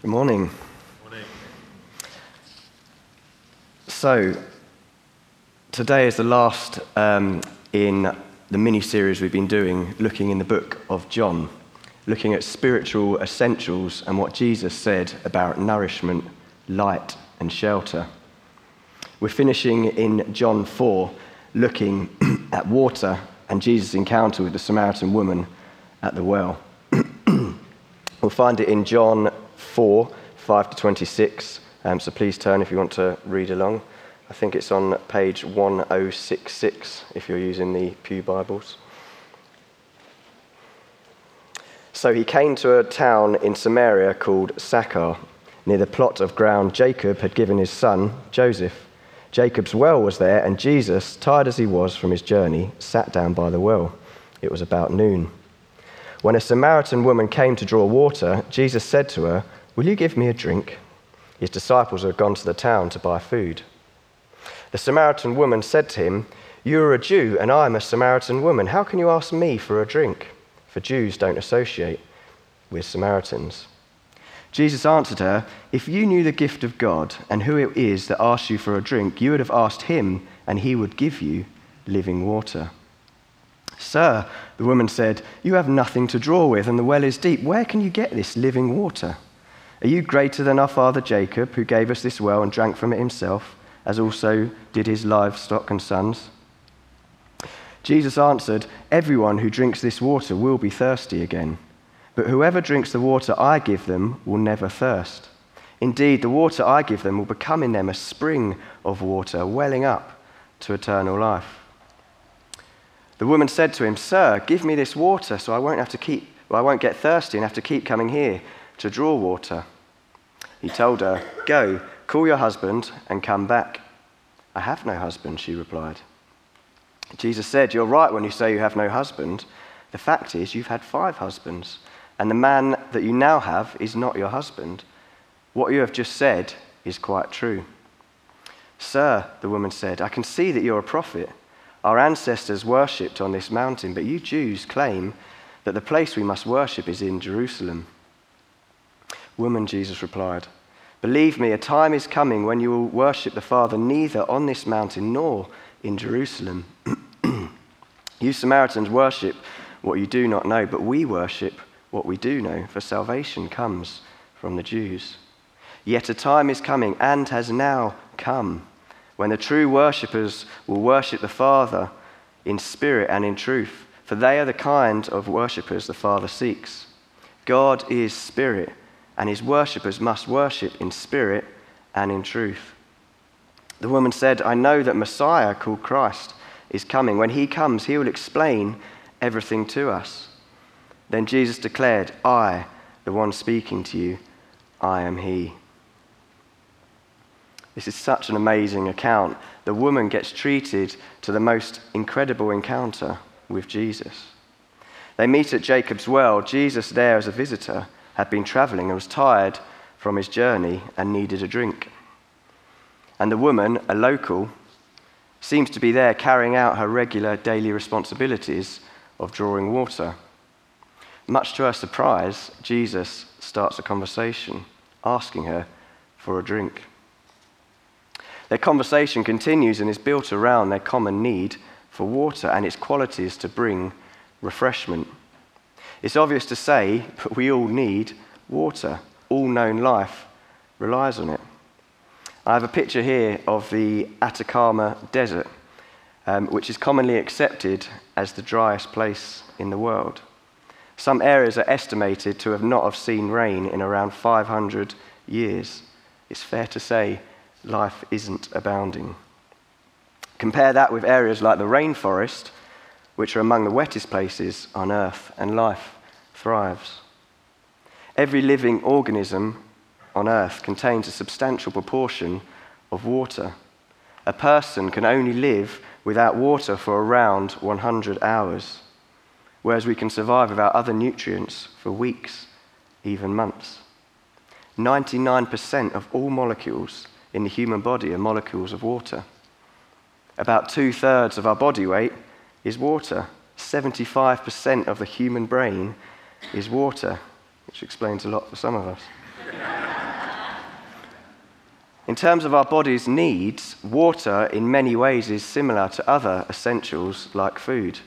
Good morning. Morning. So, today is the last um, in the mini series we've been doing, looking in the book of John, looking at spiritual essentials and what Jesus said about nourishment, light, and shelter. We're finishing in John 4, looking at water and Jesus' encounter with the Samaritan woman at the well. we'll find it in John 4, 5 to 26. Um, so please turn if you want to read along. I think it's on page 1066 if you're using the Pew Bibles. So he came to a town in Samaria called Sychar, near the plot of ground Jacob had given his son, Joseph. Jacob's well was there, and Jesus, tired as he was from his journey, sat down by the well. It was about noon. When a Samaritan woman came to draw water, Jesus said to her, Will you give me a drink? His disciples had gone to the town to buy food. The Samaritan woman said to him, You are a Jew, and I am a Samaritan woman. How can you ask me for a drink? For Jews don't associate with Samaritans. Jesus answered her, If you knew the gift of God and who it is that asks you for a drink, you would have asked him, and he would give you living water. Sir, the woman said, You have nothing to draw with, and the well is deep. Where can you get this living water? Are you greater than our father Jacob, who gave us this well and drank from it himself, as also did his livestock and sons? Jesus answered, Everyone who drinks this water will be thirsty again, but whoever drinks the water I give them will never thirst. Indeed, the water I give them will become in them a spring of water welling up to eternal life. The woman said to him, Sir, give me this water so I won't have to keep, well, I won't get thirsty and have to keep coming here to draw water. He told her, Go, call your husband and come back. I have no husband, she replied. Jesus said, You're right when you say you have no husband. The fact is, you've had five husbands, and the man that you now have is not your husband. What you have just said is quite true. Sir, the woman said, I can see that you're a prophet. Our ancestors worshipped on this mountain, but you Jews claim that the place we must worship is in Jerusalem. Woman, Jesus replied, Believe me, a time is coming when you will worship the Father neither on this mountain nor in Jerusalem. you Samaritans worship what you do not know, but we worship what we do know, for salvation comes from the Jews. Yet a time is coming and has now come when the true worshippers will worship the Father in spirit and in truth, for they are the kind of worshippers the Father seeks. God is spirit, and his worshippers must worship in spirit and in truth. The woman said, I know that Messiah, called Christ, is coming. When he comes, he will explain everything to us. Then Jesus declared, I, the one speaking to you, I am he. This is such an amazing account. The woman gets treated to the most incredible encounter with Jesus. They meet at Jacob's well. Jesus, there as a visitor, had been traveling and was tired from his journey and needed a drink. And the woman, a local, seems to be there carrying out her regular daily responsibilities of drawing water. Much to her surprise, Jesus starts a conversation, asking her for a drink. Their conversation continues and is built around their common need for water and its qualities to bring refreshment. It's obvious to say, but we all need water. All known life relies on it. I have a picture here of the Atacama Desert, um, which is commonly accepted as the driest place in the world. Some areas are estimated to have not have seen rain in around 500 years. It's fair to say life isn't abounding. Compare that with areas like the rainforest, which are among the wettest places on earth, and life thrives. Every living organism on earth contains a substantial proportion of water. A person can only live without water for around 100 hours, whereas we can survive without other nutrients for weeks, even months. 99% of all molecules in the human body are molecules of water. About two thirds of our body weight is water. 75% of the human brain is water, which explains a lot for some of us. In terms of our body's needs, water in many ways is similar to other essentials like food.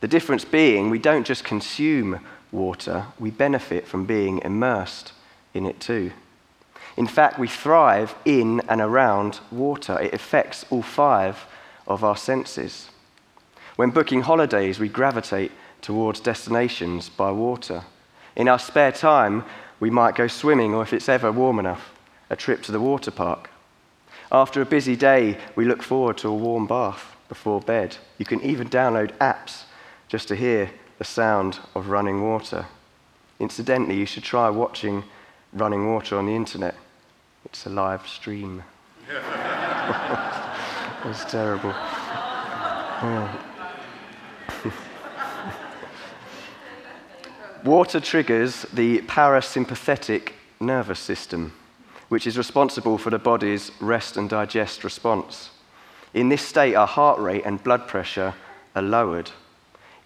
The difference being we don't just consume water, we benefit from being immersed in it too. In fact, we thrive in and around water. It affects all five of our senses. When booking holidays, we gravitate towards destinations by water. In our spare time, we might go swimming, or if it's ever warm enough, a trip to the water park. After a busy day, we look forward to a warm bath before bed. You can even download apps just to hear the sound of running water. Incidentally, you should try watching running water on the internet. It's a live stream. it's terrible. Oh. Water triggers the parasympathetic nervous system, which is responsible for the body's rest and digest response. In this state, our heart rate and blood pressure are lowered.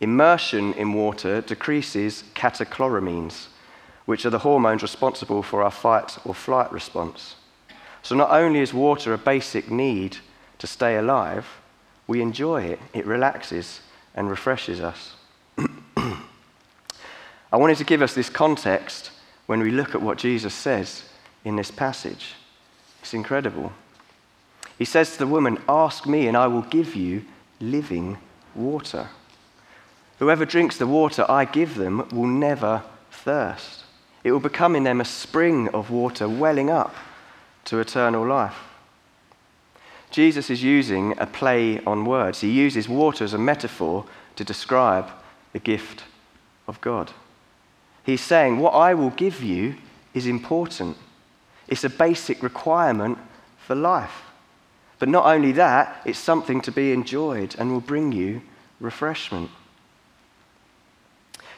Immersion in water decreases catecholamines, which are the hormones responsible for our fight or flight response. So, not only is water a basic need to stay alive, we enjoy it, it relaxes and refreshes us. I wanted to give us this context when we look at what Jesus says in this passage. It's incredible. He says to the woman, Ask me, and I will give you living water. Whoever drinks the water I give them will never thirst. It will become in them a spring of water welling up to eternal life. Jesus is using a play on words. He uses water as a metaphor to describe the gift of God. He's saying, What I will give you is important. It's a basic requirement for life. But not only that, it's something to be enjoyed and will bring you refreshment.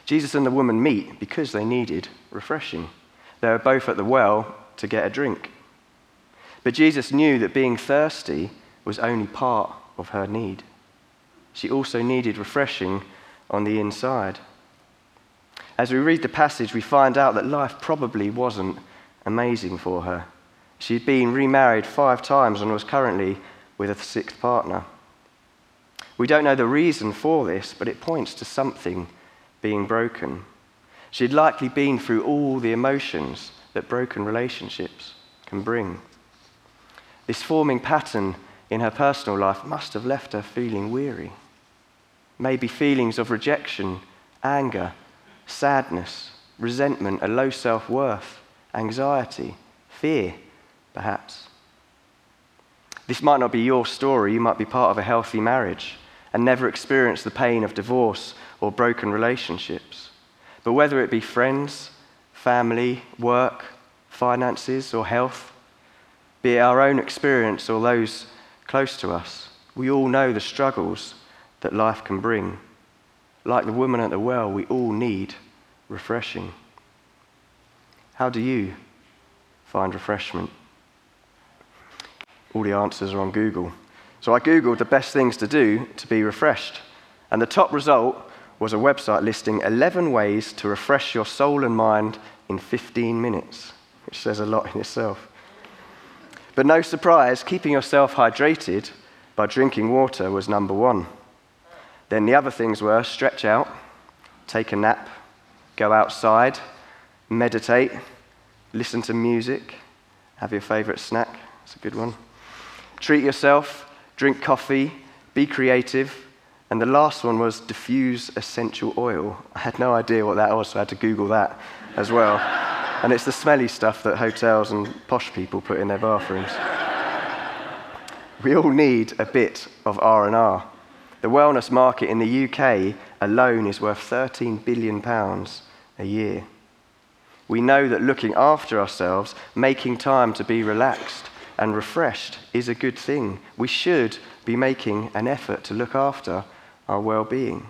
Jesus and the woman meet because they needed refreshing. They were both at the well to get a drink. But Jesus knew that being thirsty was only part of her need. She also needed refreshing on the inside. As we read the passage, we find out that life probably wasn't amazing for her. She'd been remarried five times and was currently with a sixth partner. We don't know the reason for this, but it points to something being broken. She'd likely been through all the emotions that broken relationships can bring. This forming pattern in her personal life must have left her feeling weary. Maybe feelings of rejection, anger, sadness, resentment, a low self worth, anxiety, fear, perhaps. This might not be your story. You might be part of a healthy marriage and never experience the pain of divorce or broken relationships. But whether it be friends, family, work, finances, or health, be it our own experience or those close to us, we all know the struggles that life can bring. Like the woman at the well, we all need refreshing. How do you find refreshment? All the answers are on Google. So I Googled the best things to do to be refreshed. And the top result was a website listing 11 ways to refresh your soul and mind in 15 minutes, which says a lot in itself. But no surprise, keeping yourself hydrated by drinking water was number one. Then the other things were stretch out, take a nap, go outside, meditate, listen to music, have your favorite snack. It's a good one. Treat yourself, drink coffee, be creative. And the last one was diffuse essential oil. I had no idea what that was, so I had to Google that as well. and it's the smelly stuff that hotels and posh people put in their bathrooms. we all need a bit of R&R. The wellness market in the UK alone is worth 13 billion pounds a year. We know that looking after ourselves, making time to be relaxed and refreshed is a good thing. We should be making an effort to look after our well being.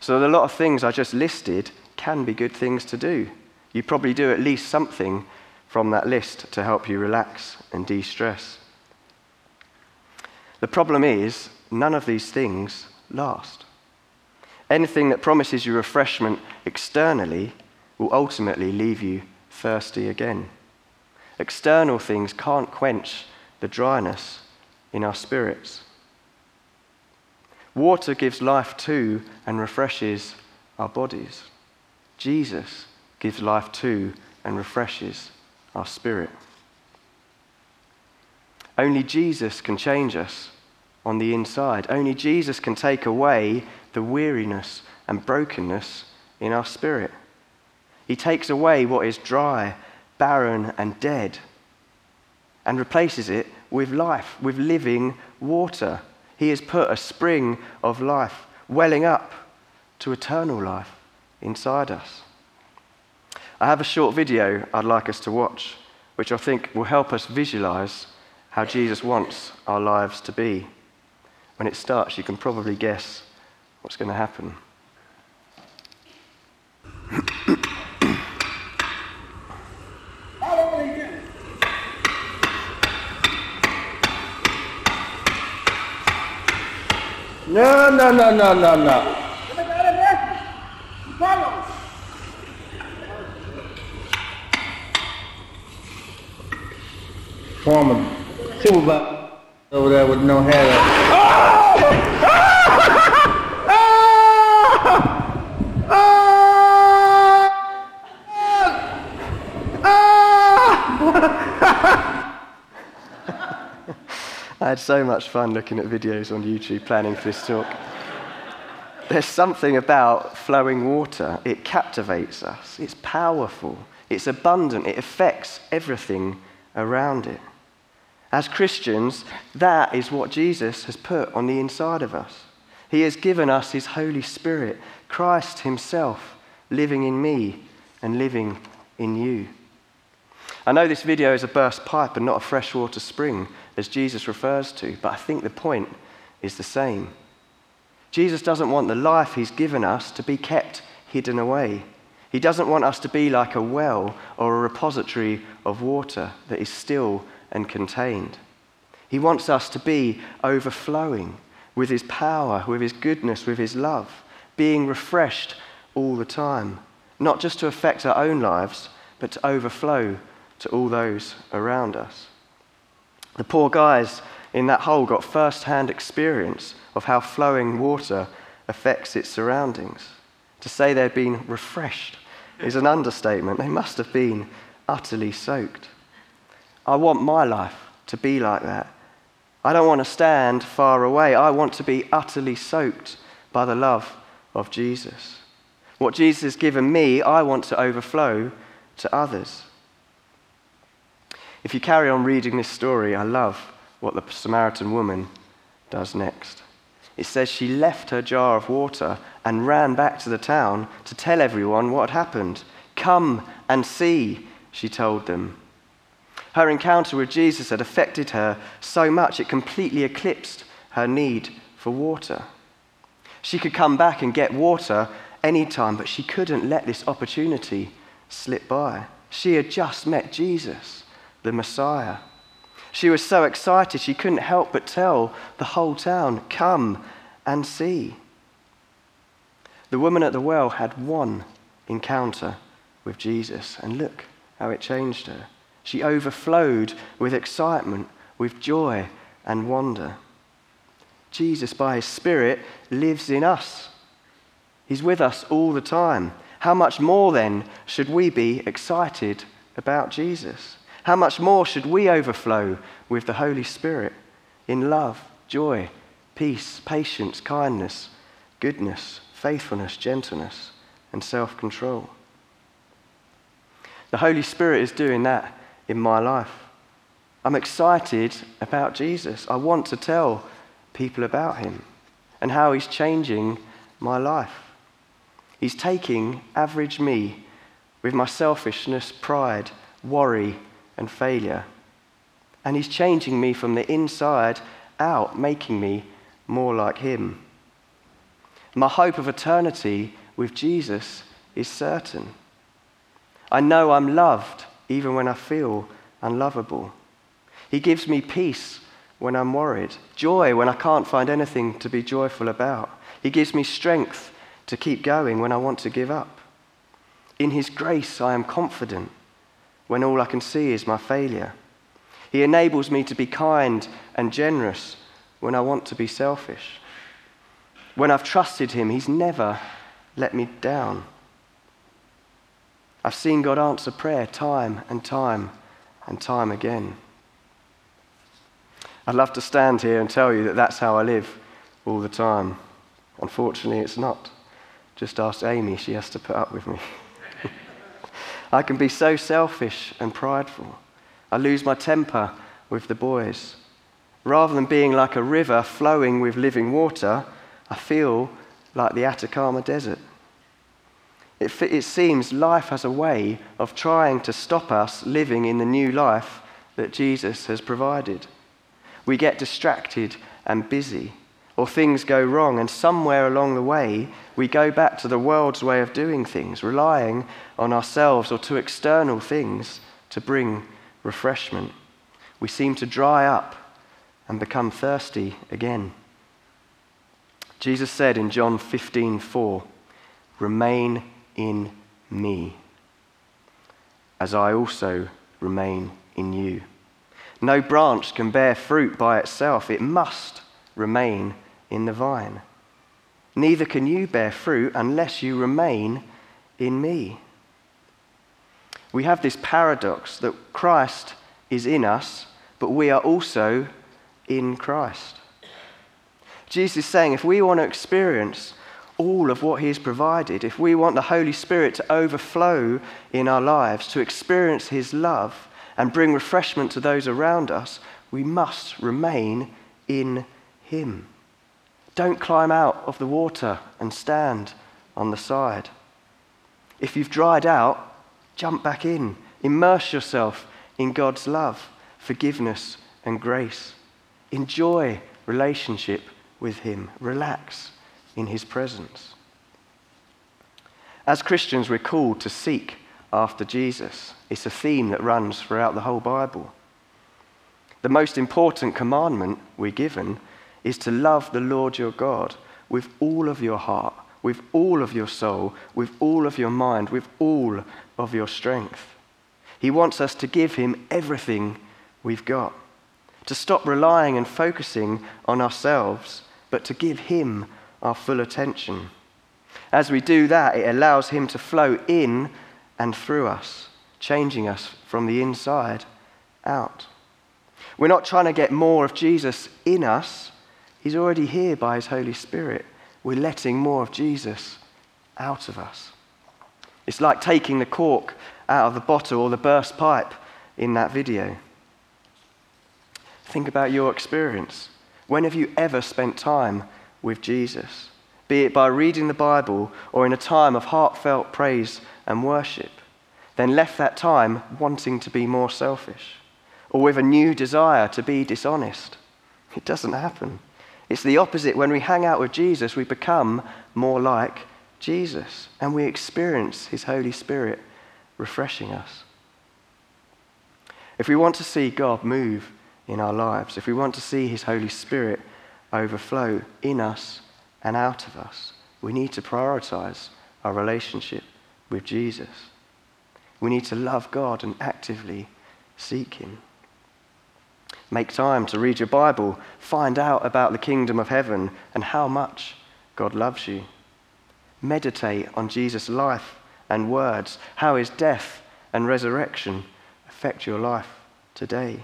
So, a lot of things I just listed can be good things to do. You probably do at least something from that list to help you relax and de stress. The problem is, none of these things last. Anything that promises you refreshment externally will ultimately leave you thirsty again. External things can't quench the dryness in our spirits. Water gives life to and refreshes our bodies. Jesus gives life to and refreshes our spirit. Only Jesus can change us on the inside. Only Jesus can take away the weariness and brokenness in our spirit. He takes away what is dry, barren, and dead and replaces it with life, with living water. He has put a spring of life welling up to eternal life inside us. I have a short video I'd like us to watch, which I think will help us visualize how Jesus wants our lives to be. When it starts, you can probably guess what's going to happen. No, no, no, no, no, no. Foreman, supervisor over there with no hair. I had so much fun looking at videos on YouTube planning for this talk. There's something about flowing water. It captivates us. It's powerful. It's abundant. It affects everything around it. As Christians, that is what Jesus has put on the inside of us. He has given us His Holy Spirit, Christ Himself, living in me and living in you. I know this video is a burst pipe and not a freshwater spring, as Jesus refers to, but I think the point is the same. Jesus doesn't want the life He's given us to be kept hidden away. He doesn't want us to be like a well or a repository of water that is still and contained. He wants us to be overflowing with His power, with His goodness, with His love, being refreshed all the time, not just to affect our own lives, but to overflow to all those around us. The poor guys in that hole got first hand experience of how flowing water affects its surroundings. To say they'd been refreshed is an understatement. They must have been utterly soaked. I want my life to be like that. I don't want to stand far away. I want to be utterly soaked by the love of Jesus. What Jesus has given me, I want to overflow to others. If you carry on reading this story, I love what the Samaritan woman does next. It says she left her jar of water and ran back to the town to tell everyone what had happened. Come and see, she told them. Her encounter with Jesus had affected her so much it completely eclipsed her need for water. She could come back and get water anytime, but she couldn't let this opportunity slip by. She had just met Jesus, the Messiah. She was so excited she couldn't help but tell the whole town, Come and see. The woman at the well had one encounter with Jesus, and look how it changed her. She overflowed with excitement, with joy and wonder. Jesus, by his Spirit, lives in us. He's with us all the time. How much more then should we be excited about Jesus? How much more should we overflow with the Holy Spirit in love, joy, peace, patience, kindness, goodness, faithfulness, gentleness, and self control? The Holy Spirit is doing that in my life. I'm excited about Jesus. I want to tell people about him and how he's changing my life. He's taking average me with my selfishness, pride, worry, and failure. And he's changing me from the inside out, making me more like him. My hope of eternity with Jesus is certain. I know I'm loved even when I feel unlovable. He gives me peace when I'm worried, joy when I can't find anything to be joyful about. He gives me strength to keep going when I want to give up. In His grace, I am confident. When all I can see is my failure. He enables me to be kind and generous when I want to be selfish. When I've trusted Him, He's never let me down. I've seen God answer prayer time and time and time again. I'd love to stand here and tell you that that's how I live all the time. Unfortunately, it's not. Just ask Amy, she has to put up with me. I can be so selfish and prideful. I lose my temper with the boys. Rather than being like a river flowing with living water, I feel like the Atacama Desert. It, it seems life has a way of trying to stop us living in the new life that Jesus has provided. We get distracted and busy, or things go wrong, and somewhere along the way, we go back to the world's way of doing things, relying on ourselves or to external things to bring refreshment. We seem to dry up and become thirsty again. Jesus said in John 15:4, "Remain in me, as I also remain in you." No branch can bear fruit by itself, it must remain in the vine. Neither can you bear fruit unless you remain in me. We have this paradox that Christ is in us, but we are also in Christ. Jesus is saying if we want to experience all of what He has provided, if we want the Holy Spirit to overflow in our lives, to experience His love and bring refreshment to those around us, we must remain in Him. Don't climb out of the water and stand on the side. If you've dried out, jump back in. Immerse yourself in God's love, forgiveness, and grace. Enjoy relationship with Him. Relax in His presence. As Christians, we're called to seek after Jesus. It's a theme that runs throughout the whole Bible. The most important commandment we're given is to love the Lord your God with all of your heart, with all of your soul, with all of your mind, with all of your strength. He wants us to give Him everything we've got, to stop relying and focusing on ourselves, but to give Him our full attention. As we do that, it allows Him to flow in and through us, changing us from the inside out. We're not trying to get more of Jesus in us, He's already here by His Holy Spirit. We're letting more of Jesus out of us. It's like taking the cork out of the bottle or the burst pipe in that video. Think about your experience. When have you ever spent time with Jesus? Be it by reading the Bible or in a time of heartfelt praise and worship, then left that time wanting to be more selfish or with a new desire to be dishonest. It doesn't happen. It's the opposite. When we hang out with Jesus, we become more like Jesus and we experience His Holy Spirit refreshing us. If we want to see God move in our lives, if we want to see His Holy Spirit overflow in us and out of us, we need to prioritize our relationship with Jesus. We need to love God and actively seek Him. Make time to read your Bible, find out about the kingdom of heaven and how much God loves you. Meditate on Jesus' life and words, how his death and resurrection affect your life today.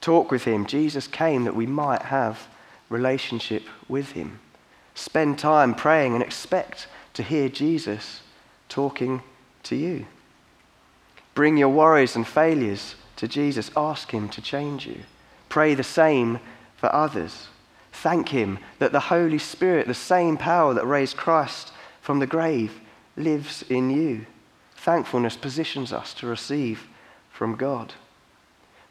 Talk with him. Jesus came that we might have relationship with him. Spend time praying and expect to hear Jesus talking to you. Bring your worries and failures to Jesus. Ask him to change you. Pray the same for others. Thank him that the Holy Spirit, the same power that raised Christ from the grave, lives in you. Thankfulness positions us to receive from God.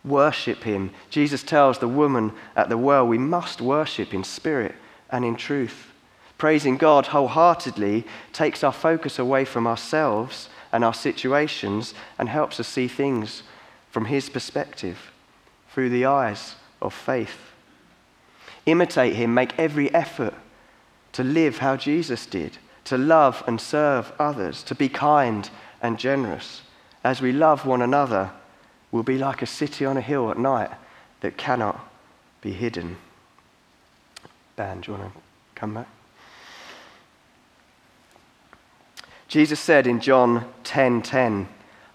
Worship Him. Jesus tells the woman at the well we must worship in spirit and in truth. Praising God wholeheartedly takes our focus away from ourselves and our situations and helps us see things from His perspective through the eyes of faith. Imitate Him, make every effort to live how Jesus did to love and serve others, to be kind and generous, as we love one another, we'll be like a city on a hill at night that cannot be hidden. Dan, do you want to come back? Jesus said in John 10:10, 10, 10,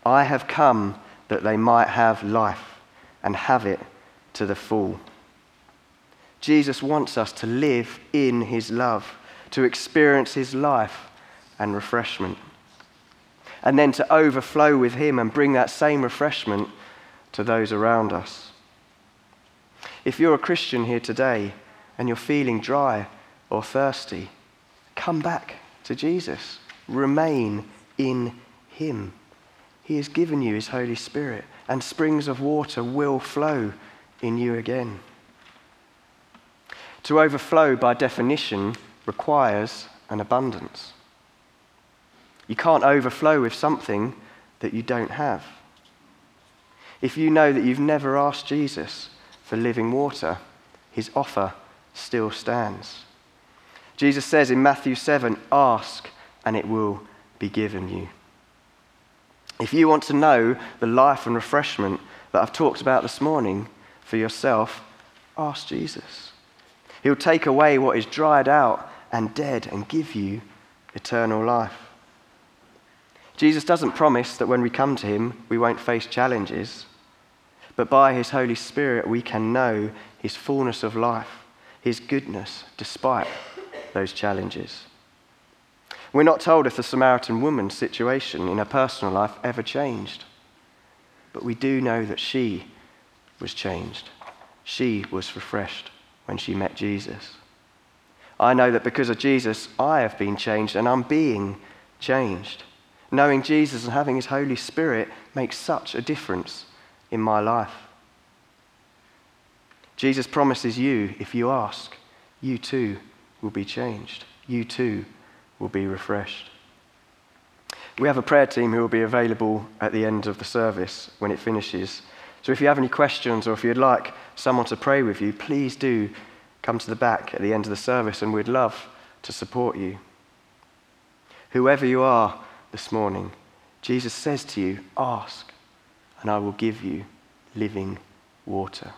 "I have come that they might have life and have it to the full." Jesus wants us to live in his love, to experience his life and refreshment, and then to overflow with him and bring that same refreshment to those around us. If you're a Christian here today and you're feeling dry or thirsty, come back to Jesus. Remain in him. He has given you his Holy Spirit, and springs of water will flow in you again. To overflow, by definition, requires an abundance. You can't overflow with something that you don't have. If you know that you've never asked Jesus for living water, his offer still stands. Jesus says in Matthew 7 Ask, and it will be given you. If you want to know the life and refreshment that I've talked about this morning for yourself, ask Jesus. He'll take away what is dried out and dead and give you eternal life. Jesus doesn't promise that when we come to him, we won't face challenges, but by his Holy Spirit, we can know his fullness of life, his goodness, despite those challenges. We're not told if the Samaritan woman's situation in her personal life ever changed, but we do know that she was changed. She was refreshed when she met Jesus. I know that because of Jesus, I have been changed and I'm being changed. Knowing Jesus and having His Holy Spirit makes such a difference in my life. Jesus promises you, if you ask, you too will be changed. You too will be refreshed. We have a prayer team who will be available at the end of the service when it finishes so if you have any questions or if you'd like someone to pray with you, please do come to the back at the end of the service and we'd love to support you. Whoever you are this morning, Jesus says to you, Ask, and I will give you living water.